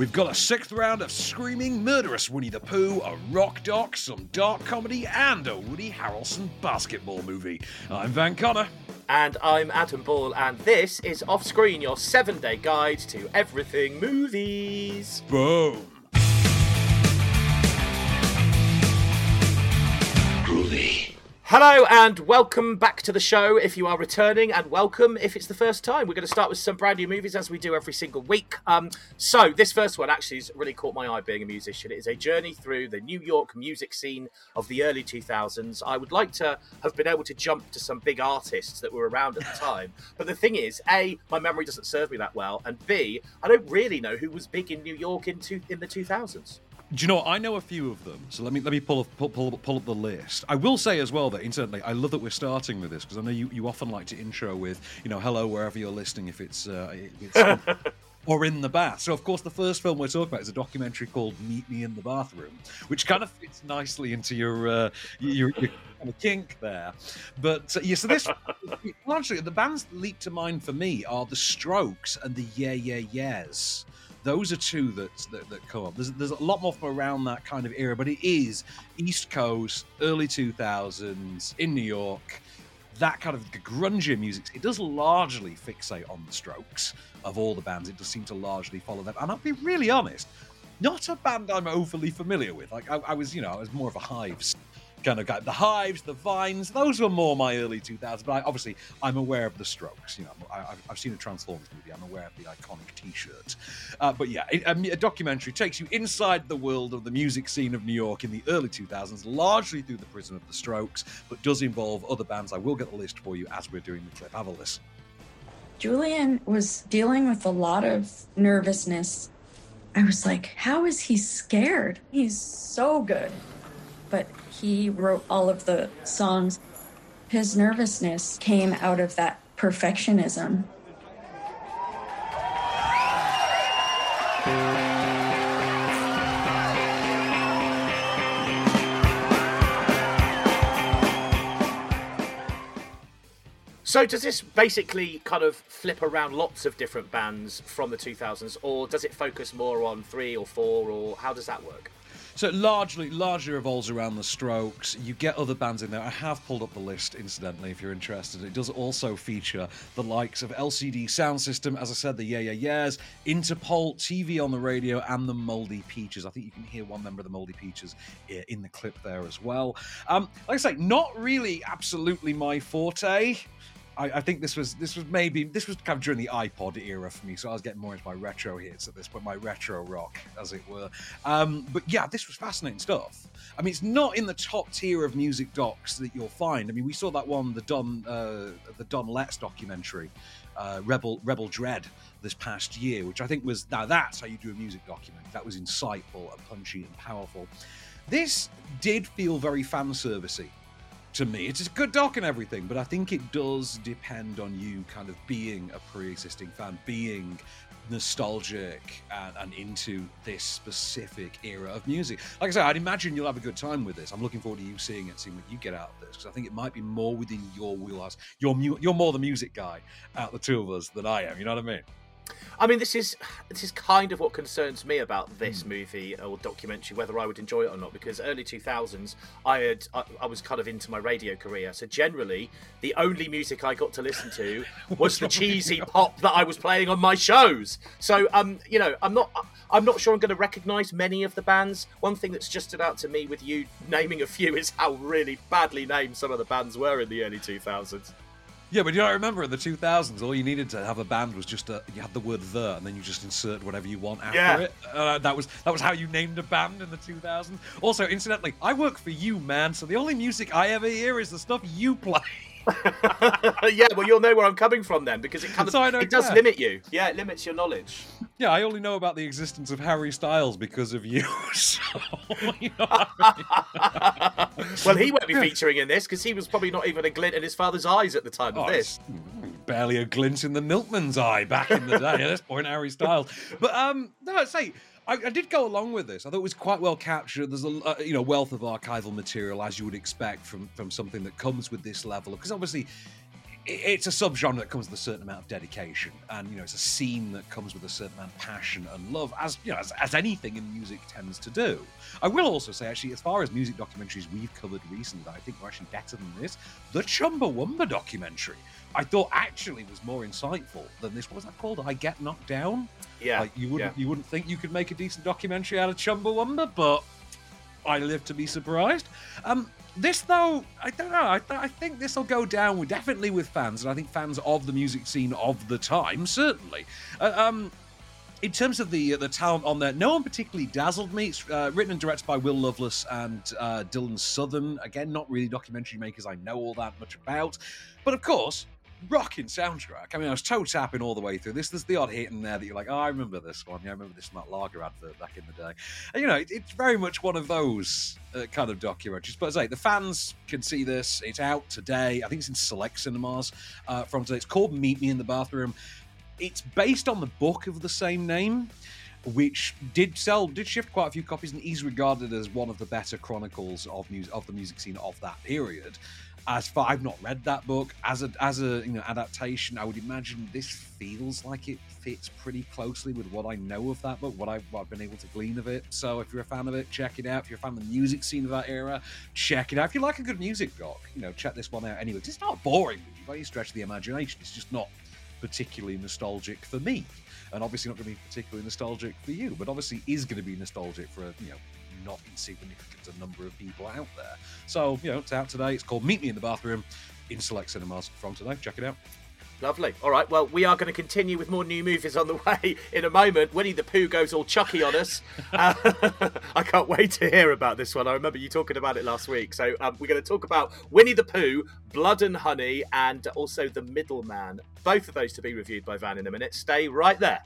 We've got a sixth round of screaming, murderous Winnie the Pooh, a rock doc, some dark comedy, and a Woody Harrelson basketball movie. I'm Van Connor. And I'm Adam Ball, and this is Off Screen, your seven day guide to everything movies. Boom. Hello and welcome back to the show if you are returning, and welcome if it's the first time. We're going to start with some brand new movies as we do every single week. Um, so, this first one actually has really caught my eye being a musician. It is a journey through the New York music scene of the early 2000s. I would like to have been able to jump to some big artists that were around at the time, but the thing is, A, my memory doesn't serve me that well, and B, I don't really know who was big in New York in, two, in the 2000s. Do you know? I know a few of them, so let me let me pull up, pull, pull, pull up the list. I will say as well that incidentally, I love that we're starting with this because I know you, you often like to intro with you know hello wherever you're listening if it's uh, it's or in the bath. So of course the first film we're talking about is a documentary called Meet Me in the Bathroom, which kind of fits nicely into your uh, your, your kind of kink there. But uh, yeah, so this largely the bands that leap to mind for me are the Strokes and the Yeah Yeah Yeahs those are two that, that, that come up. There's, there's a lot more from around that kind of era, but it is East Coast, early 2000s in New York. That kind of grungy music, it does largely fixate on the strokes of all the bands. It does seem to largely follow them. And I'll be really honest, not a band I'm overly familiar with. Like I, I was, you know, I was more of a Hives kind of guy. The Hives, the Vines, those were more my early 2000s. But I, obviously, I'm aware of the Strokes. You know, I, have seen a Transformers movie. I'm aware of the iconic T-shirt. Uh, but yeah, a, a, documentary takes you inside the world of the music scene of New York in the early 2000s, largely through the prism of the Strokes, but does involve other bands. I will get the list for you as we're doing the clip. Have a listen. Julian was dealing with a lot of nervousness. I was like, how is he scared? He's so good. But he wrote all of the songs. His nervousness came out of that perfectionism. So does this basically kind of flip around lots of different bands from the 2000s, or does it focus more on three or four, or how does that work? So it largely largely revolves around the Strokes. You get other bands in there. I have pulled up the list, incidentally, if you're interested. It does also feature the likes of LCD Soundsystem, as I said, the Yeah Yeah Yeahs, Interpol, TV on the radio, and the Moldy Peaches. I think you can hear one member of the Moldy Peaches in the clip there as well. Um, like I say, not really absolutely my forte. I, I, think this was this was maybe this was kind of during the iPod era for me, so I was getting more into my retro hits at this point, my retro rock, as it were. Um, but yeah, this was fascinating stuff. I mean, it's not in the top tier of music docs that you'll find. I mean, we saw that one, the Don uh, the Don Letts documentary, uh, Rebel Rebel Dread, this past year, which I think was now that's how you do a music documentary. That was insightful and punchy and powerful. This did feel very fan servicey to me. It's a good doc and everything, but I think it does depend on you kind of being a pre existing fan, being nostalgic and, and, into this specific era of music. Like I said, I'd imagine you'll have a good time with this. I'm looking forward to you seeing it, seeing what you get out of this, because I think it might be more within your wheelhouse. You're, you're more the music guy out the two of us than I am, you know what I mean? I mean, this is this is kind of what concerns me about this mm. movie or documentary, whether I would enjoy it or not. Because early two thousands, I had I, I, was kind of into my radio career, so generally the only music I got to listen to was the cheesy pop that I was playing on my shows. So, um, you know, I'm not I'm not sure I'm going to recognise many of the bands. One thing that's just stood out to me with you naming a few is how really badly named some of the bands were in the early two thousands. Yeah, but you don't remember in the 2000s, all you needed to have a band was just a, you had the word "the" and then you just insert whatever you want after yeah. it. Uh, that was that was how you named a band in the 2000s. Also, incidentally, I work for you, man. So the only music I ever hear is the stuff you play. yeah, well, you'll know where I'm coming from then, because it kind of so it does limit you. Yeah, it limits your knowledge. Yeah, I only know about the existence of Harry Styles because of you. So, you know I mean? well, he won't be featuring in this because he was probably not even a glint in his father's eyes at the time oh, of this. Barely a glint in the milkman's eye back in the day. At this point, Harry Styles. But um, no, I'd say I, I, did go along with this. I thought it was quite well captured. There's a uh, you know wealth of archival material as you would expect from from something that comes with this level. Because obviously, it's a subgenre that comes with a certain amount of dedication, and you know, it's a scene that comes with a certain amount of passion and love, as you know, as, as anything in music tends to do. I will also say, actually, as far as music documentaries we've covered recently, I think we're actually better than this. The Chumbawamba documentary, I thought actually was more insightful than this. What was that called? I Get Knocked Down. Yeah, like you wouldn't yeah. you wouldn't think you could make a decent documentary out of Chumbawamba, but I live to be surprised. Um, this though, I don't know. I, th- I think this will go down with, definitely with fans, and I think fans of the music scene of the time certainly. Uh, um, in terms of the the talent on there, no one particularly dazzled me. It's uh, written and directed by Will Lovelace and uh, Dylan Southern. Again, not really documentary makers I know all that much about, but of course, rocking soundtrack. I mean, I was toe tapping all the way through this. There's the odd hit in there that you're like, oh, I remember this one. Yeah, I remember this from that Lager advert back in the day. And, you know, it, it's very much one of those uh, kind of documentaries. But as I say, the fans can see this. It's out today. I think it's in select cinemas uh, from today. It's called Meet Me in the Bathroom. It's based on the book of the same name which did sell, did shift quite a few copies, and is regarded as one of the better chronicles of music of the music scene of that period as far I've not read that book as a as a you know adaptation, I would imagine this feels like it fits pretty closely with what I know of that book, what I've, what I've been able to glean of it. So if you're a fan of it, check it out. If you're a fan of the music scene of that era, check it out. If you like a good music doc, you know, check this one out anyway. It's not boring by any stretch of the imagination. It's just not particularly nostalgic for me, and obviously not going to be particularly nostalgic for you. But obviously is going to be nostalgic for you know not insignificant a number of people out there. So, you know, it's out today. It's called Meet Me in the Bathroom in select cinemas from today. Check it out. Lovely. All right. Well, we are going to continue with more new movies on the way in a moment. Winnie the Pooh goes all Chucky on us. Uh, I can't wait to hear about this one. I remember you talking about it last week. So um, we're going to talk about Winnie the Pooh, Blood and Honey, and also The Middleman. Both of those to be reviewed by Van in a minute. Stay right there.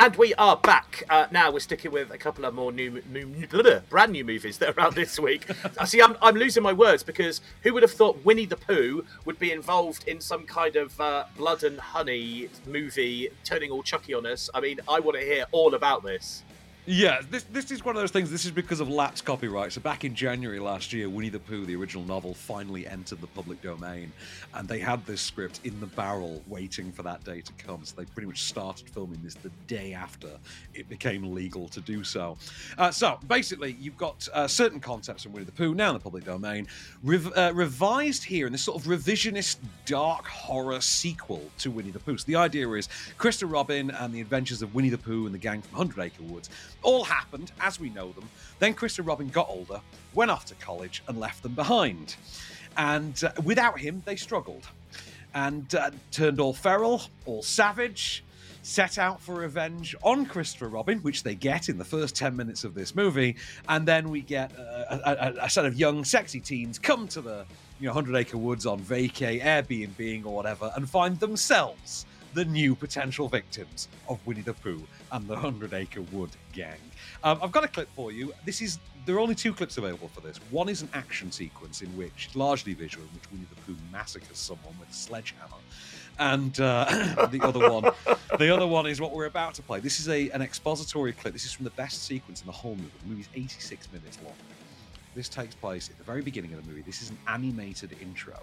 And we are back. Uh, now we're sticking with a couple of more new, new blah, brand new movies that are out this week. I see. I'm, I'm losing my words because who would have thought Winnie the Pooh would be involved in some kind of uh, blood and honey movie, turning all Chucky on us? I mean, I want to hear all about this. Yeah, this this is one of those things. This is because of lapsed copyright. So back in January last year, Winnie the Pooh, the original novel, finally entered the public domain, and they had this script in the barrel, waiting for that day to come. So they pretty much started filming this the day after it became legal to do so. Uh, so basically, you've got uh, certain concepts from Winnie the Pooh now in the public domain, rev- uh, revised here in this sort of revisionist dark horror sequel to Winnie the Pooh. So the idea is Christopher Robin and the adventures of Winnie the Pooh and the gang from Hundred Acre Woods all happened as we know them. Then Chris and Robin got older, went off to college, and left them behind. And uh, without him, they struggled and uh, turned all feral, all savage, set out for revenge on Christopher Robin, which they get in the first 10 minutes of this movie. And then we get uh, a, a, a, set of young, sexy teens come to the you know, 100 Acre Woods on vacay, Airbnb, or whatever, and find themselves the new potential victims of Winnie the Pooh and the Hundred Acre Wood Gang. Um, I've got a clip for you. This is there are only two clips available for this. One is an action sequence in which, largely visual, in which Winnie the Pooh massacres someone with a sledgehammer, and uh, the other one, the other one is what we're about to play. This is a an expository clip. This is from the best sequence in the whole movie. The movie's 86 minutes long. This takes place at the very beginning of the movie. This is an animated intro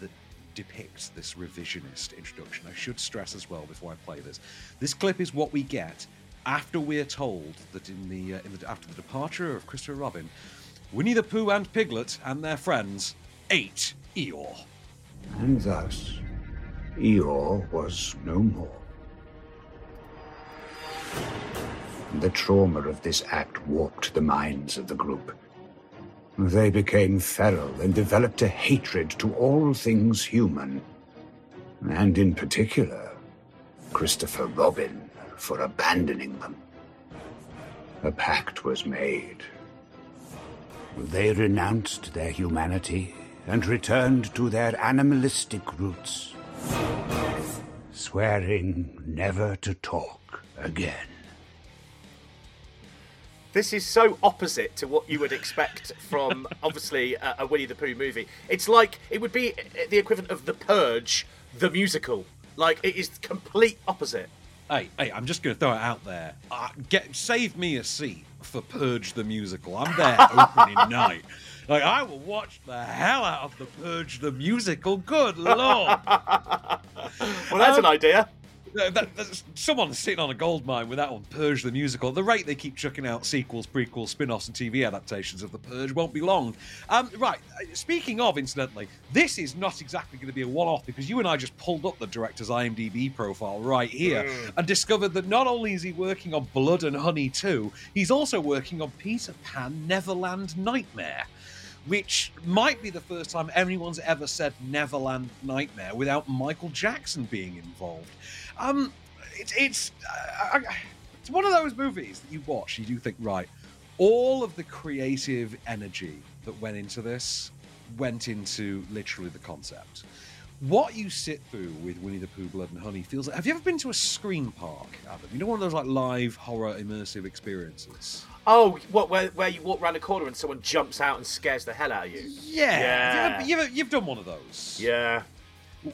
that depicts this revisionist introduction. I should stress as well before I play this. This clip is what we get after we're told that in the, uh, in the after the departure of Christopher Robin, Winnie the Pooh and Piglet and their friends ate Eeyore. And thus, Eeyore was no more. The trauma of this act warped the minds of the group. They became feral and developed a hatred to all things human. And in particular, Christopher Robin for abandoning them. A pact was made. They renounced their humanity and returned to their animalistic roots, swearing never to talk again. This is so opposite to what you would expect from, obviously, a, a, Winnie the Pooh movie. It's like it would be the equivalent of The Purge, the musical. Like it is complete opposite. Hey, hey, I'm just going to throw it out there. Uh, get save me a seat for Purge the musical. I'm there opening night. Like I will watch the hell out of the Purge the musical. Good lord! well, that's Um, an idea. Uh, that, that's, someone's sitting on a gold mine with that one, Purge the musical. The rate they keep chucking out sequels, prequels, spin-offs, and TV adaptations of the Purge won't be long. Um, right. uh, Speaking of, incidentally, this is not exactly going to be a one-off because you and I just pulled up the director's IMDb profile right here Mm. and discovered that not only is he working on Blood and Honey 2, he's also working on Peter Pan Neverland Nightmare. Which might be the first time anyone's ever said Neverland Nightmare without Michael Jackson being involved. Um, it's it's uh, it's one of those movies that you watch, you do think, right, all of the creative energy that went into this went into literally the concept. What you sit through with Winnie the Pooh, Blood and Honey feels like. Have you ever been to a screen park, Adam? You know one of those like live horror immersive experiences. Oh, what? Where, where you walk around a corner and someone jumps out and scares the hell out of you? Yeah, Yeah. You've, you've, you've done one of those. Yeah.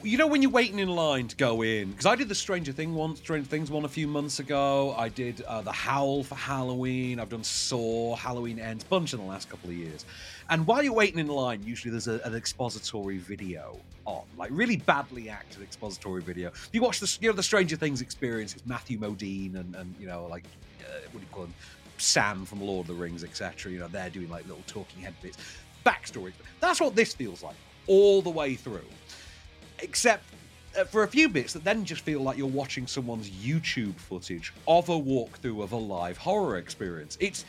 You know when you're waiting in line to go in, because I did the Stranger Thing one, Stranger Things one a few months ago. I did uh, the Howl for Halloween. I've done Saw, Halloween Ends, bunch in the last couple of years. And while you're waiting in line, usually there's a, an expository video on, like really badly acted expository video. If you watch the you know the Stranger Things experience, it's Matthew Modine and and you know like uh, what do you call him, Sam from Lord of the Rings, etc. You know they're doing like little talking head bits, backstories. That's what this feels like all the way through except uh, for a few bits that then just feel like you're watching someone's YouTube footage of a walkthrough of a live horror experience. It's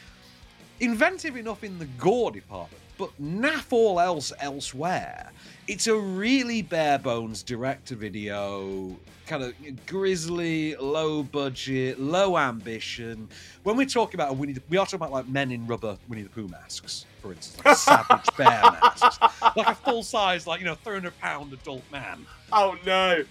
inventive enough in the gore department, but naff all else elsewhere. It's a really bare bones direct to video, kind of grisly, low budget, low ambition. When we're talking about Winnie the, we are talking about like men in rubber Winnie the Pooh masks, for instance, like savage bear masks, like a full size, like you know, 300 pound adult man. Oh no.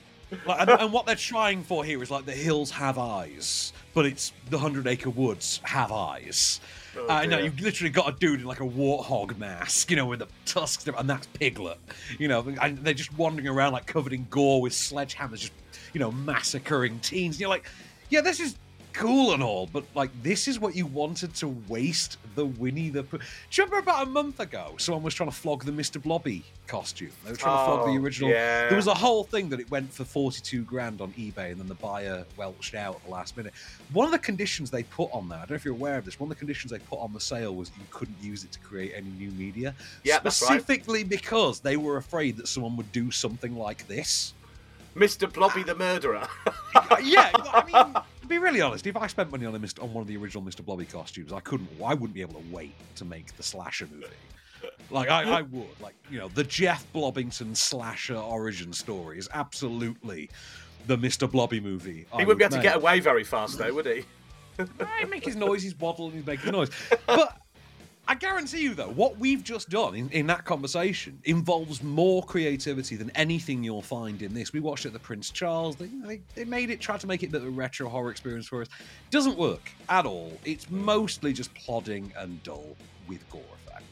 Like, and, and what they're trying for here is like the hills have eyes, but it's the Hundred Acre Woods have eyes. Oh, uh, no, you've literally got a dude in like a warthog mask, you know, with the tusks, and that's Piglet. You know, and they're just wandering around like covered in gore with sledgehammers, just you know, massacring teens. And you're like, yeah, this is cool and all, but like, this is what you wanted to waste the Winnie the Pooh. Do you remember about a month ago, someone was trying to flog the Mr. Blobby costume? They were trying to flog the Oh, original. yeah. There was a whole thing that it went for 42 grand on eBay and then the buyer welched out at the last minute. One of the conditions they put on that, I don't know if you're aware of this, one of the conditions they put on the sale was you couldn't use it to create any new media. Yeah, that's right. Specifically because they were afraid that someone would do something like this. Mr. Blobby the murderer. Yeah, I mean, to be really honest, if I spent money on a Mr. on one of the original Mr. Blobby costumes, I couldn't. I wouldn't be able to wait to make the slasher movie. Like I, I would, like you know, the Jeff Blobbington slasher origin story is absolutely the Mr. Blobby movie. I he wouldn't be able to get away very fast, though, would he? He'd make his noise, he's waddling, he's making noise. But I guarantee you, though, what we've just done in, in that conversation involves more creativity than anything you'll find in this. We watched it at the Prince Charles. They, they, they made it, tried to make it a bit of a retro horror experience for us. Doesn't work at all. It's mostly just plodding and dull with gore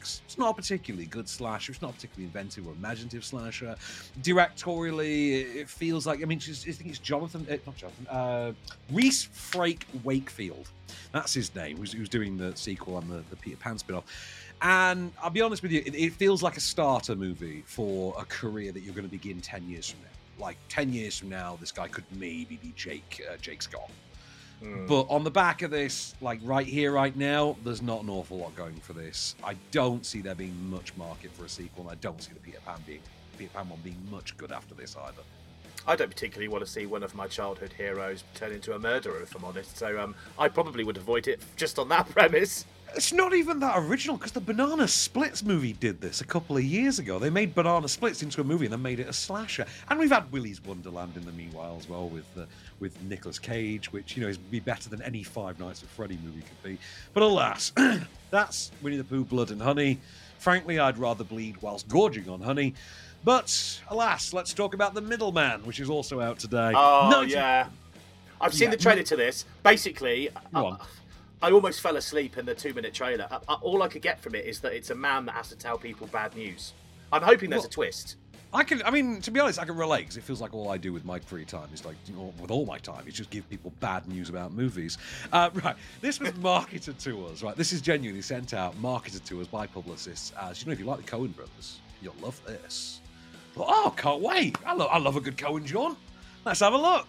effects. It's not a particularly good slasher. It's not a particularly inventive or imaginative slasher. Directorially, it- feels like, I mean, I think it's Jonathan, eh, not Jonathan, uh, Reese Frake Wakefield. That's his name, who's, who's doing the sequel and the, the Peter Pan spin off. And I'll be honest with you, it, it feels like a starter movie for a career that you're going to begin 10 years from now. Like 10 years from now, this guy could maybe be Jake, uh, Jake Scott. Hmm. But on the back of this, like right here, right now, there's not an awful lot going for this. I don't see there being much market for a sequel, and I don't see the Peter Pan being Peter Pan one being much good after this either. I don't particularly want to see one of my childhood heroes turn into a murderer, if I'm honest. So um, I probably would avoid it just on that premise. It's not even that original because the Banana Splits movie did this a couple of years ago. They made Banana Splits into a movie and then made it a slasher. And we've had Willy's Wonderland in the meanwhile as well with uh, with Nicolas Cage, which you know is be better than any Five Nights at Freddy movie could be. But alas, that's Winnie the Pooh, Blood and Honey. Frankly, I'd rather bleed whilst gorging on honey. But alas, let's talk about the Middleman, which is also out today. Oh, 90 yeah. I've seen Yeah. the trailer to this. Basically, I. I almost fell asleep in the two minute trailer. I, I- all I could get from it is that it's a man that has to tell people bad news. I'm hoping there's Well- a twist. I can, I mean, to be honest, I can relate because it feels like all I do with my free time is like, you know, with all my time, is just give people bad news about movies. Uh, right, this was marketed to us, right? This is genuinely sent out, marketed to us by publicists as, you know, if you like the Coen brothers, you'll love this. But, oh, can't wait. I, lo- I love a good Coen John. Let's have a look.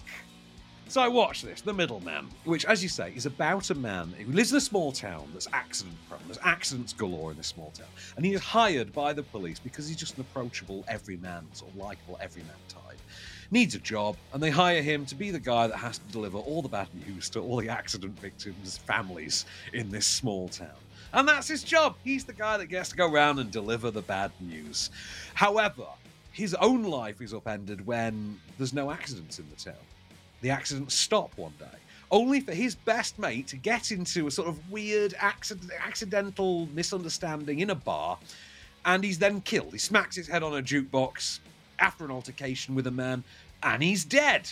So I watched this, The Middleman, which, as you say, is about a man who lives in a small town that's accident prone. There's accidents galore in this small town. And he is hired by the police because he's just an approachable everyman, sort of likable everyman type. Needs a job, and they hire him to be the guy that has to deliver all the bad news to all the accident victims' families in this small town. And that's his job. He's the guy that gets to go around and deliver the bad news. However, his own life is upended when there's no accidents in the town the accidents stop one day, only for his best mate to get into a sort of weird accident, accidental misunderstanding in a bar, and he's then killed. He smacks his head on a jukebox after an altercation with a man, and he's dead.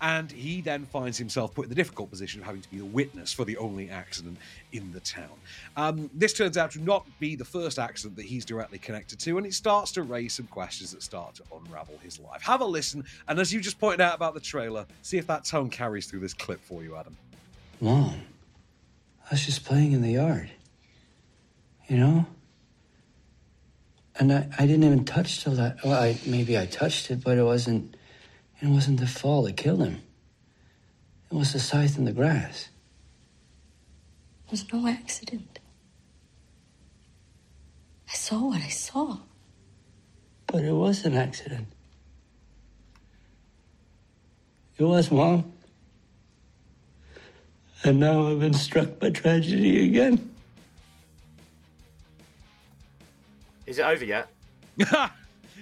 And he then finds himself put in the difficult position of having to be the witness for the only accident in the town. Um, this turns out to not be the first accident that he's directly connected to, and it starts to raise some questions that start to unravel his life. Have a listen, and as you just pointed out about the trailer, see if that tone carries through this clip for you, Adam. Mom, I was just playing in the yard. You know? And I, I didn't even touch till that. well, I maybe I touched it, but it wasn't it wasn't the fall that killed him. It was the scythe in the grass. It was no accident. I saw what I saw. But it was an accident. It was, Mom. And now I've been struck by tragedy again. Is it over yet?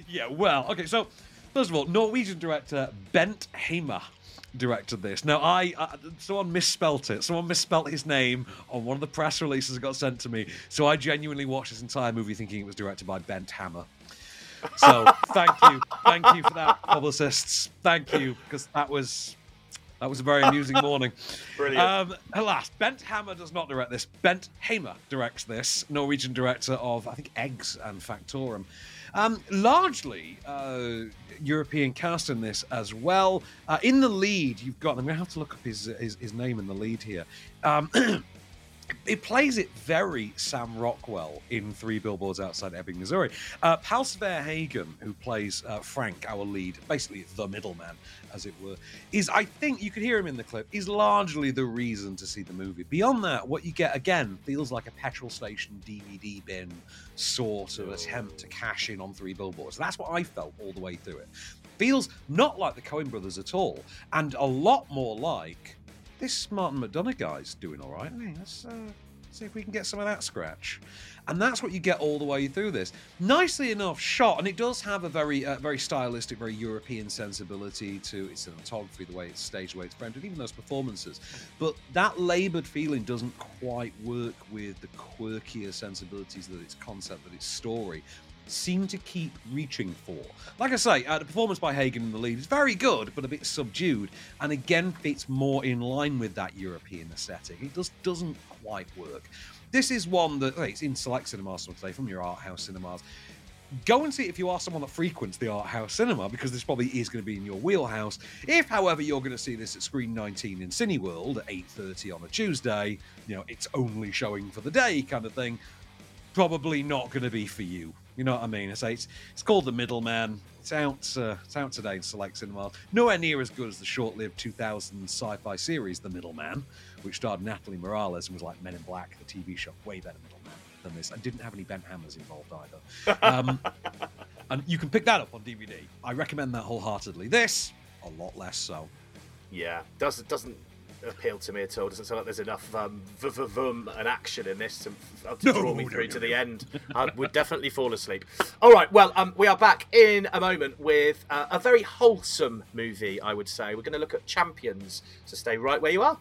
yeah, well, okay, so first of all, Norwegian director Bent Hamer directed this. Now, I uh, someone misspelt it. Someone misspelt his name on one of the press releases that got sent to me. So I genuinely watched this entire movie thinking it was directed by Bent Hammer. So thank you, thank you for that, publicists. Thank you, because that was that was a very amusing morning. Brilliant. Um, alas, Bent Hammer does not direct this. Bent Hamer directs this. Norwegian director of I think Eggs and Factotum. Um, largely uh, European cast in this as well. Uh, in the lead, you've got. I'm going to have to look up his his, his name in the lead here. Um, it plays it very Sam Rockwell in Three Billboards Outside Ebbing, Missouri. Uh, Pal Hagen, who plays uh, Frank, our lead, basically the middleman, as it were, is, I think, you could hear him in the clip, is largely the reason to see the movie. Beyond that, what you get, again, feels like a petrol station DVD bin sort of attempt to cash in on Three Billboards. That's what I felt all the way through it. Feels not like the Coen brothers at all, and a lot more like this Martin McDonagh guy's doing all right. Let's uh, see if we can get some of that scratch. And that's what you get all the way through this. Nicely enough shot, and it does have a very, uh, very stylistic, very European sensibility to its cinematography, the way it's staged, the way it's framed, and even those performances. But that laboured feeling doesn't quite work with the quirkier sensibilities that its concept, that its story seem to keep reaching for. Like I say, uh, the performance by Hagen in the lead is very good, but a bit subdued, and again fits more in line with that European aesthetic. It just doesn't quite work. This is one that okay, it's in select cinemas today from your art house cinemas. Go and see it if you are someone that frequents the art house cinema, because this probably is going to be in your wheelhouse. If, however, you're going to see this at Screen 19 in Cineworld at 8:30 on a Tuesday, you know it's only showing for the day kind of thing. Probably not going to be for you. You know what I mean? It's it's, it's called The Middleman. It's out uh, it's out today in select cinemas. Nowhere near as good as the short-lived 2000 sci-fi series The Middleman, which starred Natalie Morales and was like Men in Black, the TV show. Way better Middleman than this. And didn't have any bent Hammers involved either. Um, and you can pick that up on DVD. I recommend that wholeheartedly. This a lot less so. Yeah, doesn't doesn't appeal to me at all. Doesn't sound like there's enough um, vum and action in this to, to No, draw me no, through no, to the end. I would definitely fall asleep. All right, well, um, we are back in a moment with uh, a very wholesome movie, I would say. We're going to look at Champions, so stay right where you are.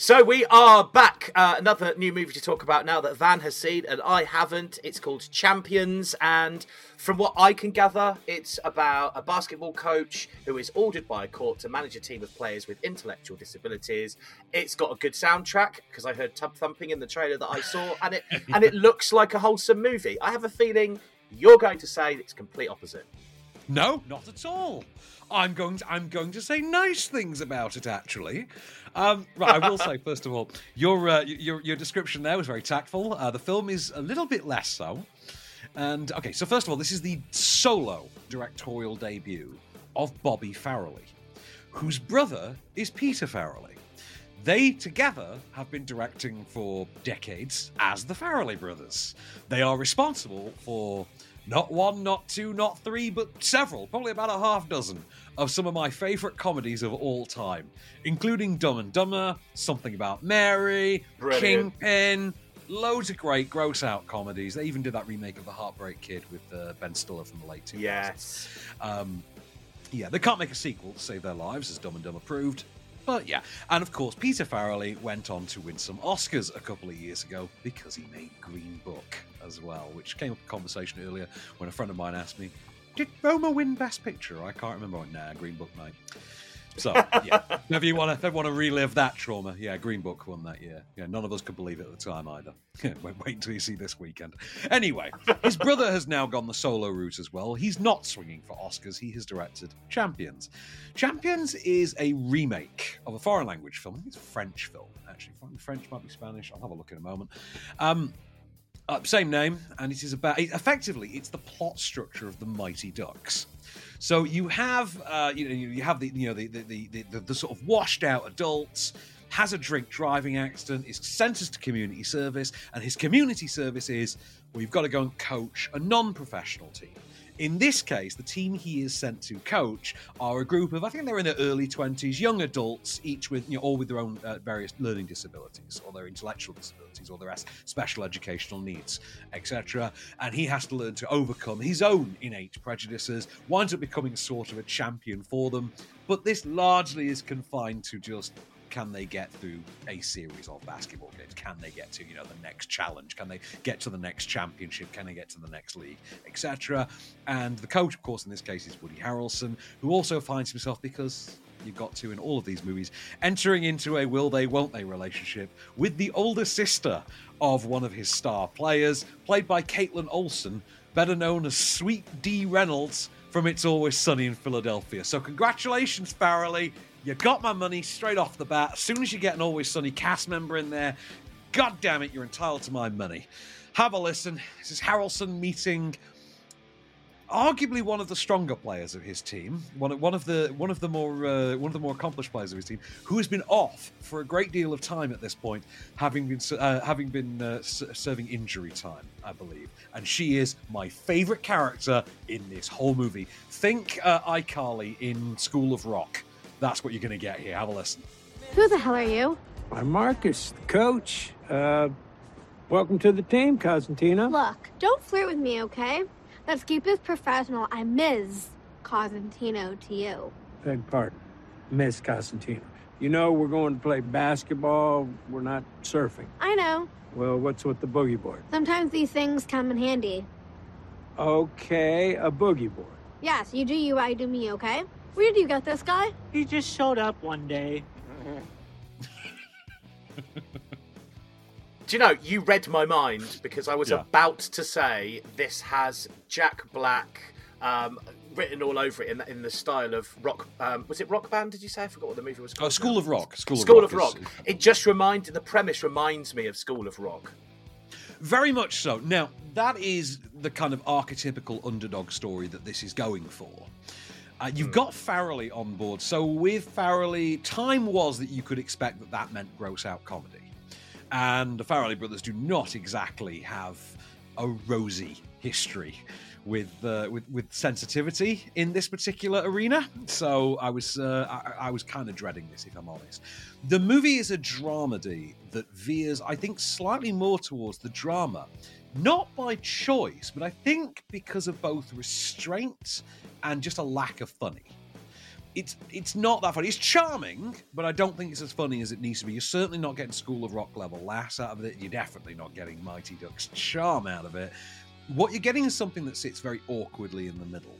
So we are back. Uh, another new movie to talk about now that Van has seen and I haven't. It's called Champions, and from what I can gather, it's about a basketball coach who is ordered by a court to manage a team of players with intellectual disabilities. It's got a good soundtrack because I heard tub thumping in the trailer that I saw, and it and it looks like a wholesome movie. I have a feeling you're going to say it's complete opposite. No, not at all. I'm going to I'm going to say nice things about it actually. Um, right, I will say first of all, your uh, your your description there was very tactful. Uh, the film is a little bit less so. And okay, so first of all, this is the solo directorial debut of Bobby Farrelly, whose brother is Peter Farrelly. They together have been directing for decades as the Farrelly brothers. They are responsible for not one, not two, not three, but several, probably about a half dozen of some of my favourite comedies of all time, including Dumb and Dumber, Something About Mary, Brilliant. Kingpin, loads of great gross out comedies. They even did that remake of The Heartbreak Kid with uh, Ben Stiller from the late 2000s. Yes. Um, yeah, they can't make a sequel to save their lives, as Dumb and Dumber proved. But yeah, and of course, Peter Farrelly went on to win some Oscars a couple of years ago because he made Green Book as well, which came up in conversation earlier when a friend of mine asked me, "Did Roma win Best Picture?" I can't remember. Nah, Green Book, mate. So yeah, if you want to, want to relive that trauma, yeah, Green Book won that year. Yeah, none of us could believe it at the time either. wait, until you see this weekend. Anyway, his brother has now gone the solo route as well. He's not swinging for Oscars. He has directed Champions. Champions is a remake of a foreign language film. I think it's a French film actually. French might be Spanish. I'll have a look in a moment. Um, uh, same name, and it is about effectively it's the plot structure of the Mighty Ducks. So you have uh, you know you have the you know the the, the, the, the sort of washed out adults has a drink driving accident is sentenced to community service and his community service is well you've got to go and coach a non-professional team in this case, the team he is sent to coach are a group of, I think they're in their early 20s, young adults, each with, you know, all with their own uh, various learning disabilities, or their intellectual disabilities, or their special educational needs, etc. And he has to learn to overcome his own innate prejudices, winds up becoming sort of a champion for them. But this largely is confined to just can they get through a series of basketball games? Can they get to you know the next challenge? Can they get to the next championship? Can they get to the next league, etc. And the coach, of course, in this case is Woody Harrelson, who also finds himself because you've got to in all of these movies entering into a will they won't they relationship with the older sister of one of his star players, played by Kaitlin Olson, better known as Sweet Dee Reynolds from It's Always Sunny in Philadelphia. So congratulations, Farrelly. You got my money straight off the bat. As soon as you get an Always Sunny cast member in there, god damn it, you're entitled to my money. Have a listen. This is Harrelson meeting arguably one of the stronger players of his team, one of, one of the one of the more uh, one of the more accomplished players of his team, who has been off for a great deal of time at this point, having been uh, having been uh, serving injury time, I believe. And she is my favorite character in this whole movie. Think uh, iCarly in School of Rock. That's what you're going to get here. Have a listen. Who the hell are you? I'm Marcus, the coach. Uh, welcome to the team, Cosentino. Look, don't flirt with me, okay? Let's keep this professional. I'm Ms. Cosentino to you. Beg pardon, Miss Cosentino. You know we're going to play basketball. We're not surfing. I know. Well, what's with the boogie board? Sometimes these things come in handy. Okay, a boogie board. Yes, you do you, I do me, okay? Where did you get this guy? He just showed up one day. Do you know, you read my mind because I was Yeah. about to say this has Jack Black um, written all over it in, in the style of rock. Um, was it Rock Band? Did you say? I forgot what the movie was Oh, called. School now. of Rock. School, School of of Rock. Rock. is- It just reminded the premise reminds me of School of Rock. Very much so. Now, that is the kind of archetypical underdog story that this is going for. Uh, you've got Farrelly on board. So, with Farrelly, time was that you could expect that that meant gross out comedy. And the Farrelly brothers do not exactly have a rosy history with uh, with with sensitivity in this particular arena. So I was uh, I, I was kind of dreading this, if I'm honest. The movie is a dramedy that veers, I think, slightly more towards the drama, not by choice, but I think because of both restraint and just a lack of funny. it's it's not that funny. It's charming, but I don't think it's as funny as it needs to be. You're certainly not getting School of Rock level laughs out of it. You're definitely not getting Mighty Ducks charm out of it. What you're getting is something that sits very awkwardly in the middle.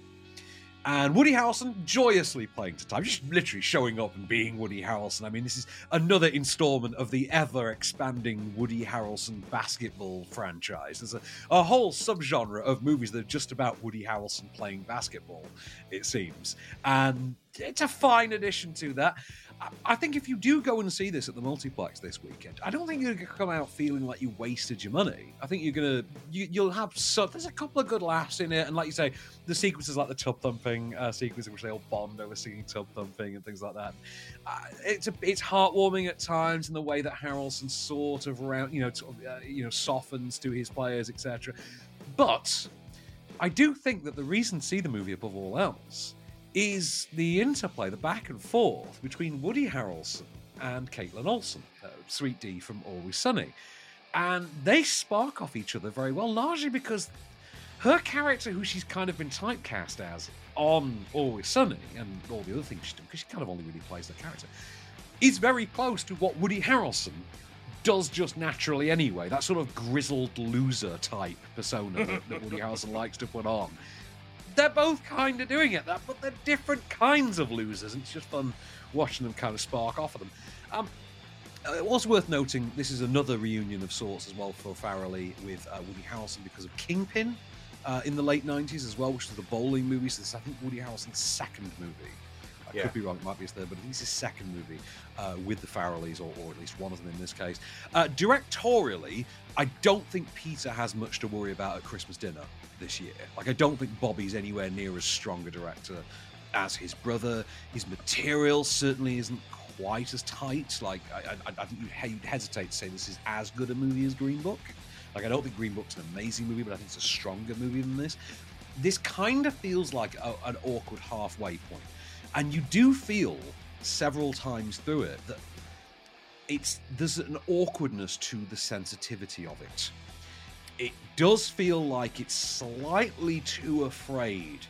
And Woody Harrelson joyously playing to time, just literally showing up and being Woody Harrelson. I mean, this is another installment of the ever expanding Woody Harrelson basketball franchise. There's a, a whole subgenre of movies that are just about Woody Harrelson playing basketball, it seems. And it's a fine addition to that. I think if you do go and see this at the multiplex this weekend, I don't think you're going to come out feeling like you wasted your money. I think you're going to you, you'll have so there's a couple of good laughs in it, and like you say, the sequences like the tub thumping uh, sequence in which they all bond over singing tub thumping and things like that. Uh, it's a, it's heartwarming at times in the way that Harrelson sort of around you know uh, you know softens to his players, etc. But I do think that the reason to see the movie above all else is the interplay, the back and forth between Woody Harrelson and Kaitlin Olson, uh, Sweet Dee from Always Sunny. And they spark off each other very well, largely because her character, who she's kind of been typecast as on Always Sunny and all the other things she's done, because she kind of only really plays that character, is very close to what Woody Harrelson does just naturally anyway. That sort of grizzled loser type persona that, that Woody Harrelson likes to put on they're both kind of doing it, that, but they're different kinds of losers, and it's just fun watching them kind of spark off of them. Um, uh, it was worth noting this is another reunion of sorts as well for Farrelly with uh, Woody Harrelson because of Kingpin uh, in the late 90s as well, which was the bowling movie. So this is, I think, Woody Harrelson's second movie. I yeah. could be wrong, it might be his third, but I think it's his second movie uh, with the Farrellys, or, or, at least one of them in this case. Uh, directorially, I don't think Peter has much to worry about at Christmas dinner this year. Like, I don't think Bobby's anywhere near as strong a director as his brother. His material certainly isn't quite as tight. Like, I, I, I think you'd hesitate to say this is as good a movie as Green Book. Like, I don't think Green Book's an amazing movie, but I think it's a stronger movie than this. This kind of feels like a, an awkward halfway point and you do feel several times through it that it's there's an awkwardness to the sensitivity of it. It does feel like it's slightly too afraid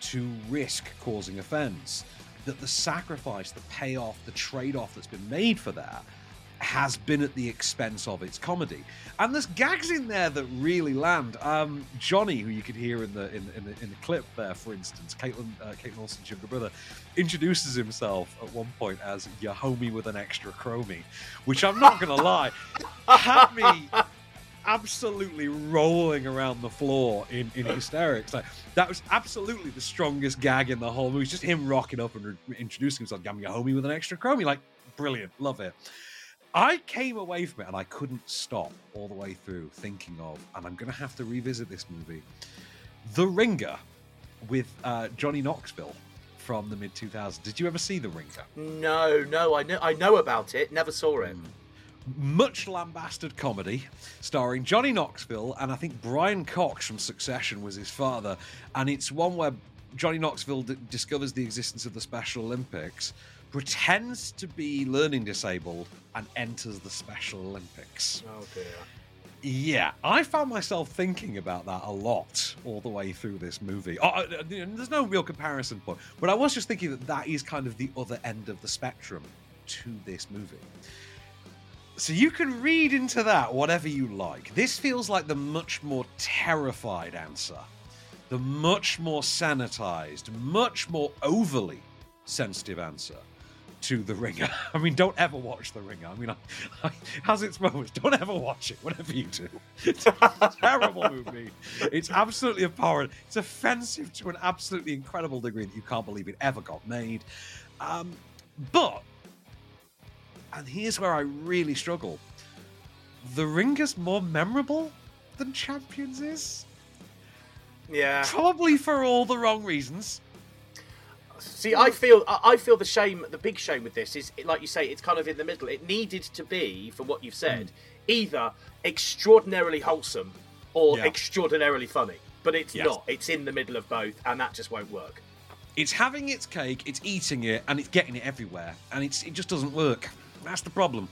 to risk causing offense. That the sacrifice, the payoff, the trade off that's been made for that has been at the expense of its comedy. And there's gags in there that really land. Um, Johnny, who you could hear in the in, in the in the clip there, for instance, Kaitlin uh, Kaitlin Olson's younger brother, introduces himself at one point as your homie with an extra chromie, which I'm not gonna lie, had me absolutely rolling around the floor in, in hysterics. Like that was absolutely the strongest gag in the whole movie. It's just him rocking up and re- introducing himself, "I'm homie with an extra chromie." Like brilliant, love it. I came away from it and I couldn't stop all the way through thinking of, and I'm going to have to revisit this movie, The Ringer with uh, Johnny Knoxville from the mid 2000s. Did you ever see The Ringer? No, no, I know, I know about it, never saw it. Mm. Much lambasted comedy starring Johnny Knoxville and I think Brian Cox from Succession was his father. And it's one where Johnny Knoxville d- discovers the existence of the Special Olympics pretends to be learning disabled and enters the Special Olympics. Oh dear. Yeah, I found myself thinking about that a lot all the way through this movie. Oh, uh, there's no real comparison point, but I was just thinking that that is kind of the other end of the spectrum to this movie. So you can read into that whatever you like. This feels like the much more terrified answer, the much more sanitized, much more overly sensitive answer to The Ringer. I mean, don't ever watch The Ringer. I mean, I, I, has its moments. Don't ever watch it, whatever you do. It's a terrible movie. It's absolutely abhorrent. It's offensive to an absolutely incredible degree that you can't believe it ever got made. Um, but, and here's where I really struggle The ring is more memorable than Champions is. Yeah. Probably for all the wrong reasons. See, I feel I feel the shame, the big shame with this is, like you say, it's kind of in the middle. It needed to be, from what you've said, mm. either extraordinarily wholesome or yeah. extraordinarily funny, but it's yes. not. It's in the middle of both, and that just won't work. It's having its cake, it's eating it, and it's getting it everywhere, and it's it just doesn't work. That's the problem.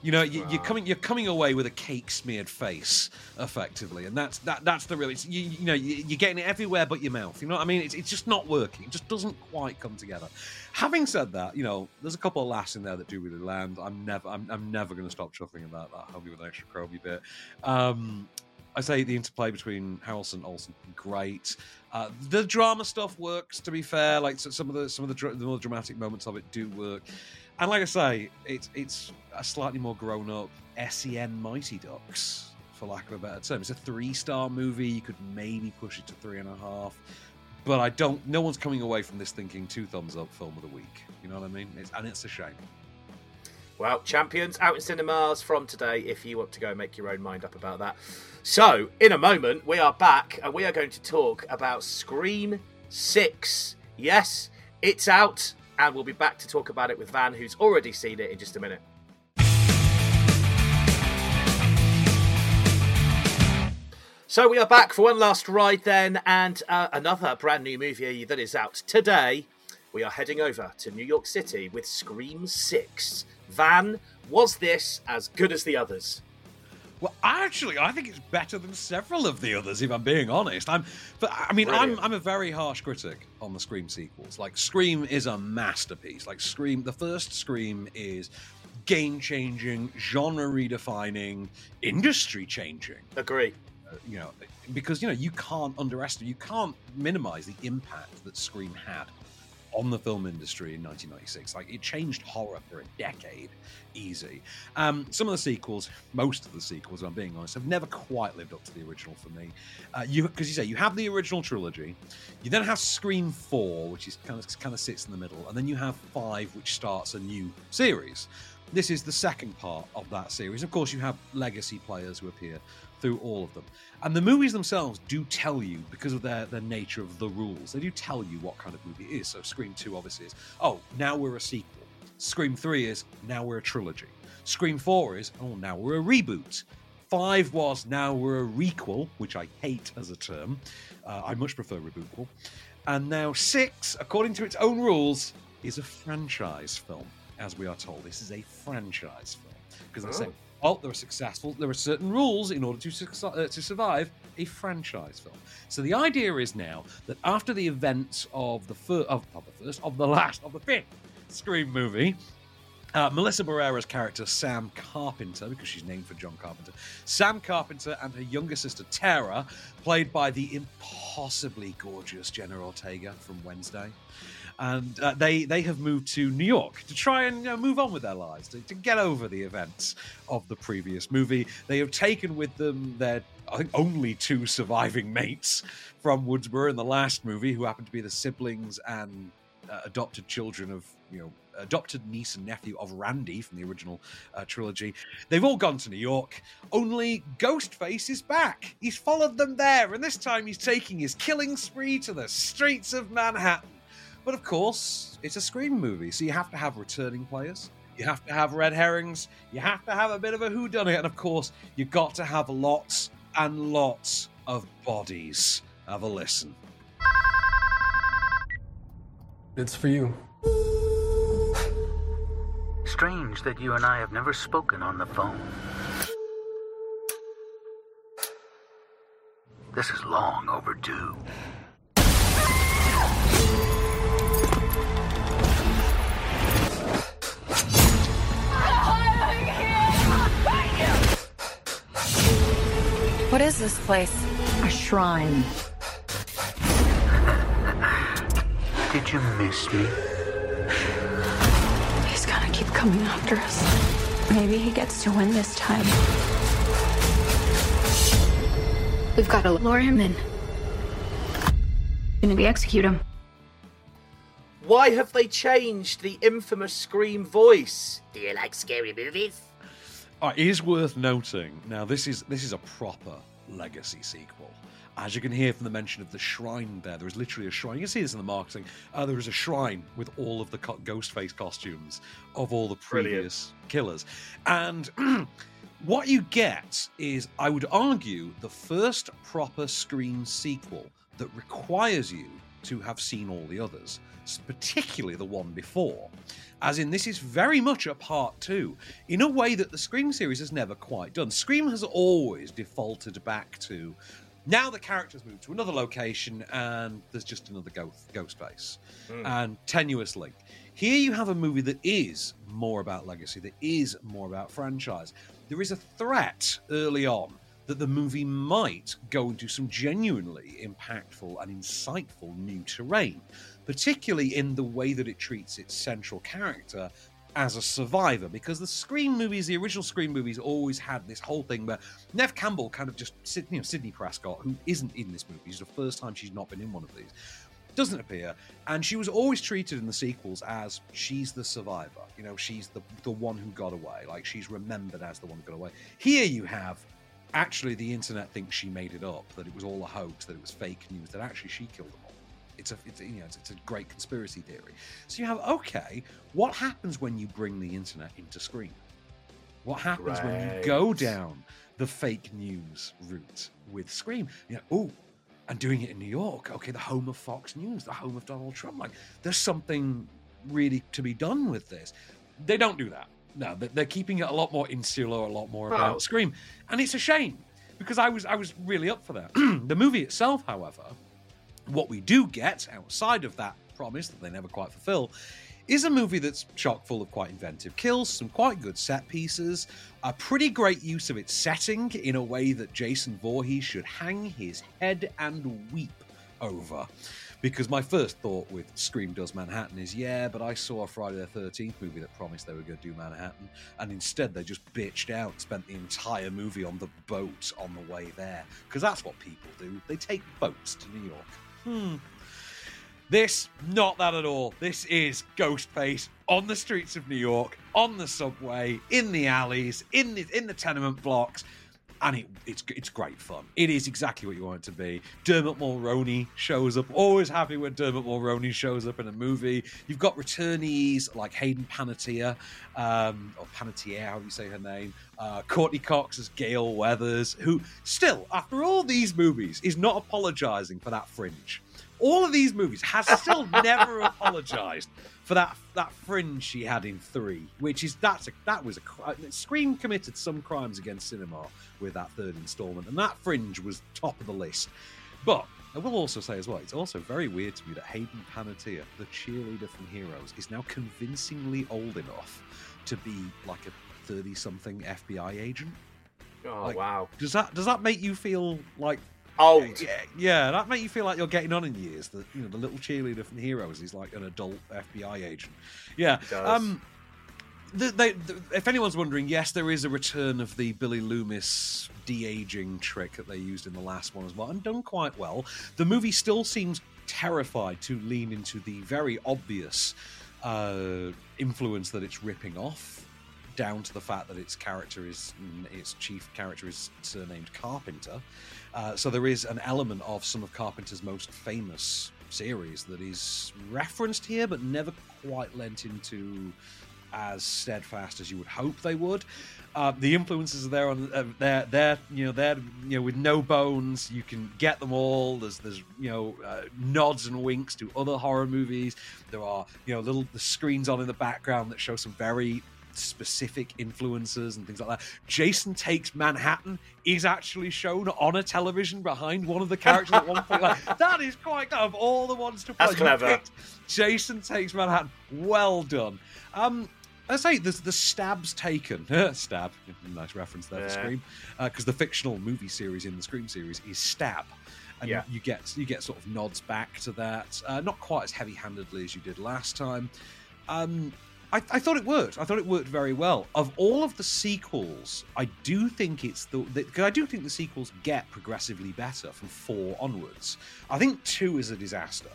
You know, you, you're coming you're coming away with a cake smeared face, effectively, and that's that that's the real. It's, you, you know, you, you're getting it everywhere but your mouth. You know what I mean? It's, it's just not working. It just doesn't quite come together. Having said that, you know, there's a couple of laughs in there that do really land. I'm never I'm, I'm never going to stop chuckling about that. Hobby with an extra Kroby bit. Um, I say the interplay between Harrelson and Olson great. Uh, the drama stuff works. To be fair, like so some of the some of the, the more dramatic moments of it do work. And like I say, it's it's a slightly more grown up SEN Mighty Ducks, for lack of a better term. It's a three star movie. You could maybe push it to three and a half. But I don't. No one's coming away from this thinking two thumbs up film of the week. You know what I mean? It's, and it's a shame. Well, champions out in cinemas from today if you want to go make your own mind up about that. So, in a moment, we are back and we are going to talk about Scream 6. Yes, it's out, and we'll be back to talk about it with Van, who's already seen it in just a minute. So we are back for one last ride then, and uh, another brand new movie that is out today. We are heading over to New York City with Scream 6. Van, was this as good as the others? Well, actually, I think it's better than several of the others. If I'm being honest, I'm. But I mean, I'm I'm a very harsh critic on the Scream sequels. Like Scream is a masterpiece. Like Scream, the first Scream is game changing, genre redefining, industry changing. Agree. Uh, you know, because you know you can't underestimate, you can't minimize the impact that Scream had on the film industry in 1996. Like it changed horror for a decade, easy. Um, some of the sequels, most of the sequels, I'm being honest, have never quite lived up to the original for me. Uh, you because you say you have the original trilogy, you then have Scream Four, which is kind of kind of sits in the middle, and then you have Five, which starts a new series. This is the second part of that series. Of course, you have legacy players who appear through all of them. And the movies themselves do tell you, because of their, their nature of the rules, they do tell you what kind of movie it is. So Scream 2 obviously is, oh, now we're a sequel. Scream 3 is, now we're a trilogy. Scream 4 is, oh, now we're a reboot. 5 was, now we're a requel, which I hate as a term. Uh, I much prefer rebootquel. And now 6, according to its own rules, is a franchise film, as we are told. This is a franchise film. Because they say, oh, there are successful. There are certain rules in order to suc- uh, to survive a franchise film. So the idea is now that after the events of the first, of, of the first, of the last, of the fifth Scream movie, uh, Melissa Barrera's character Sam Carpenter, because she's named for John Carpenter, Sam Carpenter and her younger sister Tara, played by the impossibly gorgeous Jenna Ortega from Wednesday, and uh, they they have moved to New York to try and move on with their lives, to, to get over the events of the previous movie. They have taken with them their I think only two surviving mates from Woodsboro in the last movie, who happen to be the siblings and uh, adopted children of you know adopted niece and nephew of Randy from the original uh, trilogy. They've all gone to New York. Only Ghostface is back. He's followed them there, and this time he's taking his killing spree to the streets of Manhattan. But of course, it's a Scream movie, so you have to have returning players. You have to have red herrings. You have to have a bit of a whodunit, and of course, you've got to have lots and lots of bodies. Have a listen. It's for you. Strange that you and I have never spoken on the phone. This is long overdue. Place? A shrine. Did you miss me? He's gonna keep coming after us. Maybe he gets to win this time. We've got to lure him in. Gonna be execute him. Why have they changed the infamous Scream voice? Do you like scary movies? Uh, it is worth noting. Now, this is this is a proper legacy sequel. As you can hear from the mention of the shrine there, there is literally a shrine. You can see this in the marketing. Uh, there is a shrine with all of the co- Ghostface costumes of all the Brilliant. previous killers. And what you get is, I would argue, the first proper Scream sequel that requires you to have seen all the others, particularly the one before. As in, this is very much a part two, in a way that the Scream series has never quite done. Scream has always defaulted back to now the characters move to another location and there's just another ghost, ghost face Hmm. and tenuous link. Here you have a movie that is more about legacy, that is more about franchise. There is a threat early on that the movie might go into some genuinely impactful and insightful new terrain, particularly in the way that it treats its central character as a survivor because the Scream movies, the original Scream movies, always had this whole thing where Neve Campbell kind of just, you know, Sidney Prescott, who isn't in this movie, it's the first time she's not been in one of these, doesn't appear, and she was always treated in the sequels as she's the survivor. You know, she's the the one who got away, like she's remembered as the one who got away. Here you have. Actually, the internet thinks she made it up, that it was all a hoax, that it was fake news, that actually she killed them all it's a it's you know it's, it's a great conspiracy theory. So you have okay, what happens when you bring the internet into Scream? What happens when you go down the fake news route with Scream? You know, oh, and doing it in New York. Okay, the home of Fox News, the home of Donald Trump. Like, there's something really to be done with this. They don't do that. No, they- they're keeping it a lot more insular, a lot more about Oh. Scream, and it's a shame because I was I was really up for that. the movie itself, however, what we do get outside of that promise that they never quite fulfill is a movie that's chock full of quite inventive kills, some quite good set pieces, a pretty great use of its setting in a way that Jason Voorhees should hang his head and weep over. Because my first thought with Scream Does Manhattan is, yeah, but I saw a Friday the 13th movie that promised they were going to do Manhattan, and instead they just bitched out, spent the entire movie on the boat on the way there. Because that's what people do. They take boats to New York. Hmm. This, not that at all. This is Ghostface on the streets of New York, on the subway, in the alleys, in the in the tenement blocks, and it, it's it's great fun. It is exactly what you want it to be. Dermot Mulroney shows up. Always happy when Dermot Mulroney shows up in a movie. You've got returnees like Hayden Panettiere, um, or Panettiere, how do you say her name? Uh, Courteney Cox as Gale Weathers, who still, after all these movies, is not apologising for that fringe all of these movies has still never apologized for that that fringe she had in three, which is that's a, that was a cri- uh, Scream committed some crimes against cinema with that third installment, and that fringe was top of the list. But I will also say as well, it's also very weird to me that Hayden Panettiere, the cheerleader from Heroes, is now convincingly old enough to be like a thirty-something FBI agent. Oh Like, wow! Does that does that make you feel like Old. yeah, yeah, that make you feel like you're getting on in years. That you know, the little cheerleader from Heroes is like an adult FBI agent. Yeah. Um, the, they, the, if anyone's wondering, yes, there is a return of the Billy Loomis de aging trick that they used in the last one as well, and done quite well. The movie still seems terrified to lean into the very obvious uh, influence that it's ripping off. Down to the fact that its character is, its chief character is surnamed Carpenter, uh, so there is an element of some of Carpenter's most famous series that is referenced here, but never quite lent into as steadfast as you would hope they would. Uh, the influences are there on uh, they're you know they're you know with no bones. You can get them all. There's there's you know uh, nods and winks to other horror movies. There are you know little the screens on in the background that show some very specific influences and things like that. Jason Takes Manhattan is actually shown on a television behind one of the characters at one point. Like, that is quite of all the ones to play. That's clever. Jason Takes Manhattan. Well done. Um, I say the the stabs taken. Stab, nice reference there for Yeah. Scream, because the fictional movie series in the Scream series is Stab, and Yeah. you get you get sort of nods back to that. Uh, not quite as heavy-handedly as you did last time. Um, I, I thought it worked. I thought it worked very well. Of all of the sequels, I do think it's the because I do think the sequels get progressively better from four onwards. I think two is a disaster.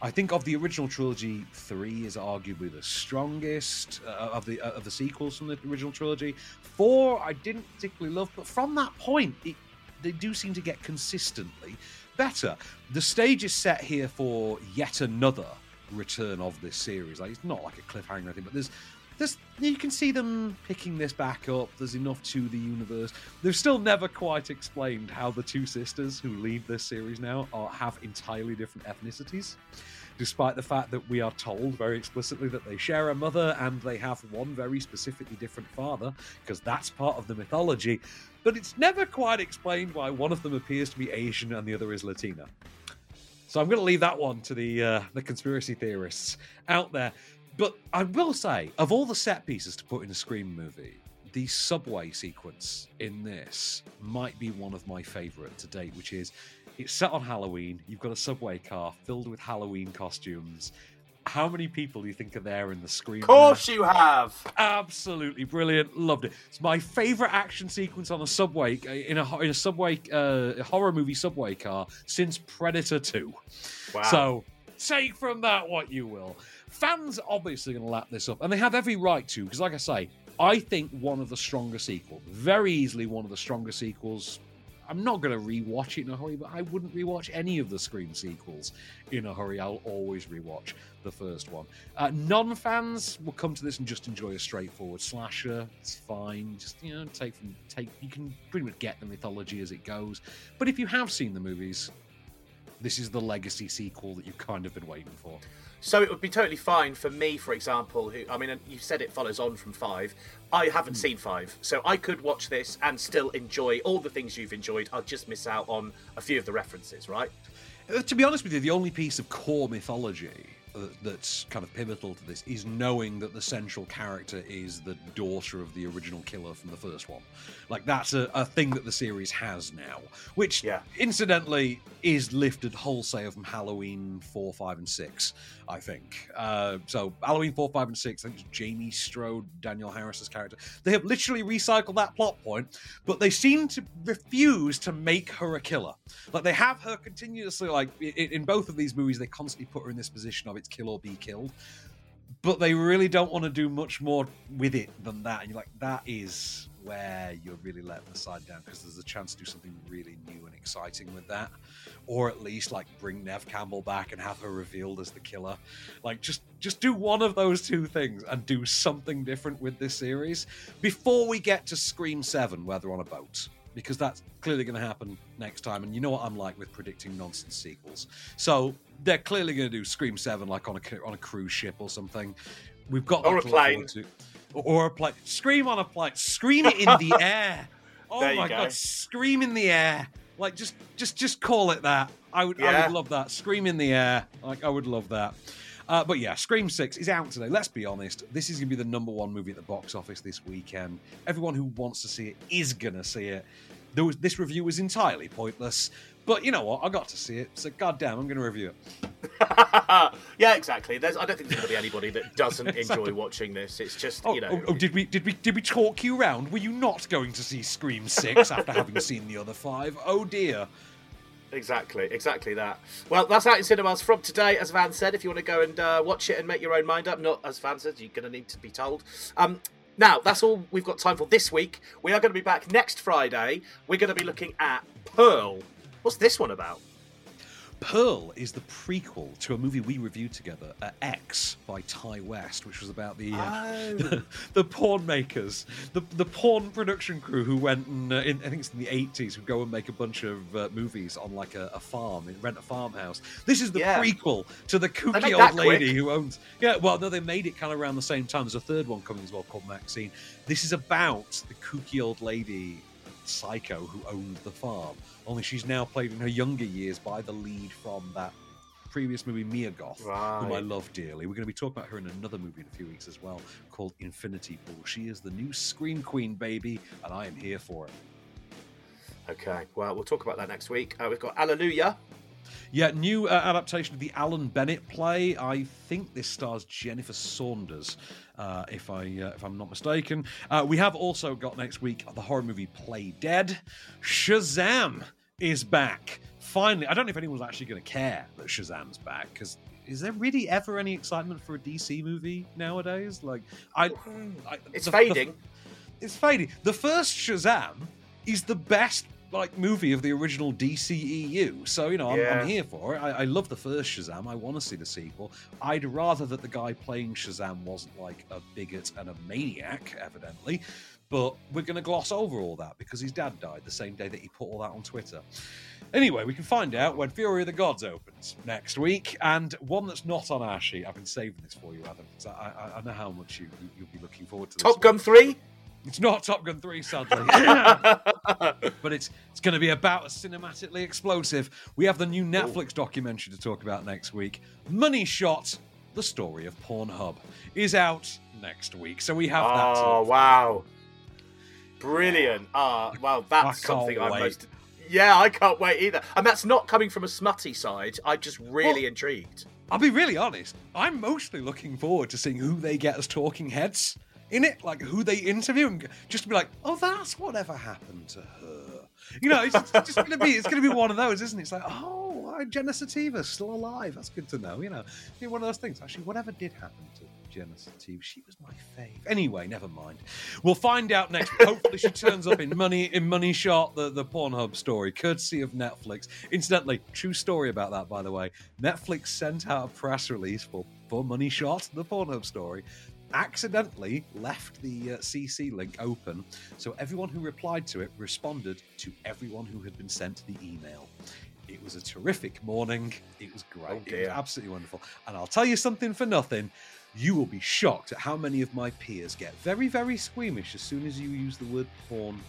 I think of the original trilogy, three is arguably the strongest uh, of the uh, of the sequels from the original trilogy. Four, I didn't particularly love, but from that point, it, they do seem to get consistently better. The stage is set here for yet another return of this series. Like it's not like a cliffhanger or anything, but there's there's you can see them picking this back up. There's enough to the universe. They've still never quite explained how the two sisters who lead this series now are have entirely different ethnicities, despite the fact that we are told very explicitly that they share a mother and they have one very specifically different father, because that's part of the mythology. But it's never quite explained why one of them appears to be Asian and the other is Latina. So I'm going to leave that one to the uh, the conspiracy theorists out there. But I will say, of all the set pieces to put in a Scream movie, the subway sequence in this might be one of my favourite to date, which is it's set on Halloween. You've got a subway car filled with Halloween costumes. How many people do you think are there in the screen? Of course you have. Absolutely brilliant. Loved it. It's my favourite action sequence on a subway uh, in a in a subway uh, horror movie subway car since Predator Two. Wow. So take from that what you will. Fans obviously going to lap this up, and they have every right to, because, like I say, I think one of the stronger sequels, very easily one of the stronger sequels. I'm not going to rewatch it in a hurry, but I wouldn't rewatch any of the Scream sequels in a hurry. I'll always rewatch the first one. Uh, Non fans will come to this and just enjoy a straightforward slasher. It's fine. Just you know, take from take. You can pretty much get the mythology as it goes. But if you have seen the movies, this is the legacy sequel that you've kind of been waiting for. So it would be totally fine for me, for example, who I mean, you said it follows on from five. I haven't seen five, so I could watch this and still enjoy all the things you've enjoyed. I'll just miss out on a few of the references, right? Uh, to be honest with you, the only piece of core mythology that's kind of pivotal to this is knowing that the central character is the daughter of the original killer from the first one. Like that's a, a thing that the series has now, which Yeah. incidentally is lifted wholesale from Halloween four, five, and six. I think uh, so. Halloween four, five, and six. I think it's Jamie Strode, Danielle Harris's character. They have literally recycled that plot point, but they seem to refuse to make her a killer. Like they have her continuously. Like in both of these movies, they constantly put her in this position of it's kill or be killed. But they really don't want to do much more with it than that. And you're like, that is where you're really letting the side down because there's a chance to do something really new and exciting with that. Or at least like bring Neve Campbell back and have her revealed as the killer. Like just just do one of those two things and do something different with this series before we get to Scream 7 where they're on a boat. Because that's clearly going to happen next time. And you know what I'm like with predicting nonsense sequels. So they're clearly going to do Scream 7 like on a, on a cruise ship or something. We've got Or a plane. to. Or a plane. Scream on a plane. Scream it in the air. Oh There my go. god! Scream in the air. Like just, just, just call it that. I would, I would love that. Scream in the air. Like I would love that. Uh, but yeah, Scream Six is out today. Let's be honest. This is going to be the number one movie at the box office this weekend. Everyone who wants to see it is going to see it. There was, this review was entirely pointless, but you know what? I got to see it, so goddamn, I'm going to review it. yeah, exactly. There's, I don't think there's going to be anybody that doesn't enjoy watching this. It's just, Oh, you know. oh, oh, did we did we did we talk you round? Were you not going to see Scream Six after having seen the other five? Oh dear. Exactly, exactly that. Well, that's out in cinemas from today, as Van said. If you want to go and uh, watch it and make your own mind up, not as Van said, you're going to need to be told. Um, now, that's all we've got time for this week. We are going to be back next Friday. We're going to be looking at Pearl. What's this one about? Pearl is the prequel to a movie we reviewed together, uh, X by Ti West, which was about the uh, Oh. the, porn makers, the the porn production crew who went and uh, in, I think it's in the eighties, who go and make a bunch of uh, movies on like a, a farm, rent a farmhouse. This is the Yeah. prequel to the kooky old lady quick. who owns. Yeah, well, no, they made it kind of around the same time. There's a third one coming as well called Maxine. This is about the kooky old lady psycho who owned the farm. Only she's now played in her younger years by the lead from that previous movie, Mia Goth, whom I love dearly. We're going to be talking about her in another movie in a few weeks as well, called Infinity Pool. She is the new Scream Queen, baby, and I am here for it. Okay, well, we'll talk about that next week. Uh, we've got Allelujah. Yeah, new uh, adaptation of the Alan Bennett play. I think this stars Jennifer Saunders, uh, if I uh, if I'm not mistaken. Uh, we have also got next week the horror movie Play Dead. Shazam is back finally. I don't know if anyone's actually going to care that Shazam's back because. Is there really ever any excitement for a DC movie nowadays? Like, I, I It's the- the- fading. it's fading. The first Shazam is the best like movie of the original DCEU. So you know, I'm, Yeah. I'm here for it. I, I love the first Shazam. I want to see the sequel. I'd rather that the guy playing Shazam wasn't like a bigot and a maniac, evidently. But we're going to gloss over all that because his dad died the same day that he put all that on Twitter. Anyway, we can find out when Fury of the Gods opens next week, and one that's not on our sheet. I've been saving this for you, Adam, because I, I, I know how much you, you, you'll be looking forward to this. Top Gun 3? It's not Top Gun 3, sadly. but it's it's going to be about as cinematically explosive. We have the new Netflix documentary to talk about next week. Money Shot, the story of Pornhub, is out next week. So we have that. Oh, wow. Brilliant. Ah, well, that's something I'm wait. most. Yeah, I can't wait either. And that's not coming from a smutty side. I'm just really Well- intrigued. I'll be really honest. I'm mostly looking forward to seeing who they get as talking heads in it, like who they interview, and just to be like, "Oh, that's whatever happened to her." You know, it's, just going to be it's going to be one of those, isn't it? It's like, "Oh, Jenna Sativa's still alive. That's good to know." You know, one of those things. Actually, whatever did happen to Jenna Sativa, she was my fave. Anyway, never mind. We'll find out next. Hopefully, she turns up in Money in Money Shot, the the Pornhub story, courtesy of Netflix. Incidentally, true story about that, by the way. Netflix sent out a press release for for Money Shot, the Pornhub story. Accidentally left the uh, CC link open, so everyone who replied to it responded to everyone who had been sent the email. It was a terrific morning. It was great. it was absolutely wonderful. And I'll tell you something for nothing. You will be shocked at how many of my peers get very, very squeamish as soon as you use the word porn.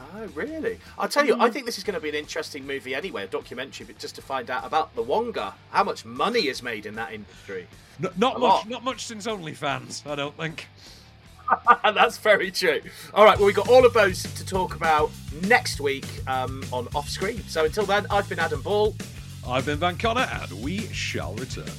Oh, really? I'll tell you, I think this is going to be an interesting movie anyway, a documentary, but just to find out about the Wonga, how much money is made in that industry. N- not A much, lot. not much since OnlyFans, I don't think. That's very true. All right, well, we've got all of those to talk about next week um, on Off Screen. So until then, I've been Adam Ball. I've been Van Connor, and we shall return.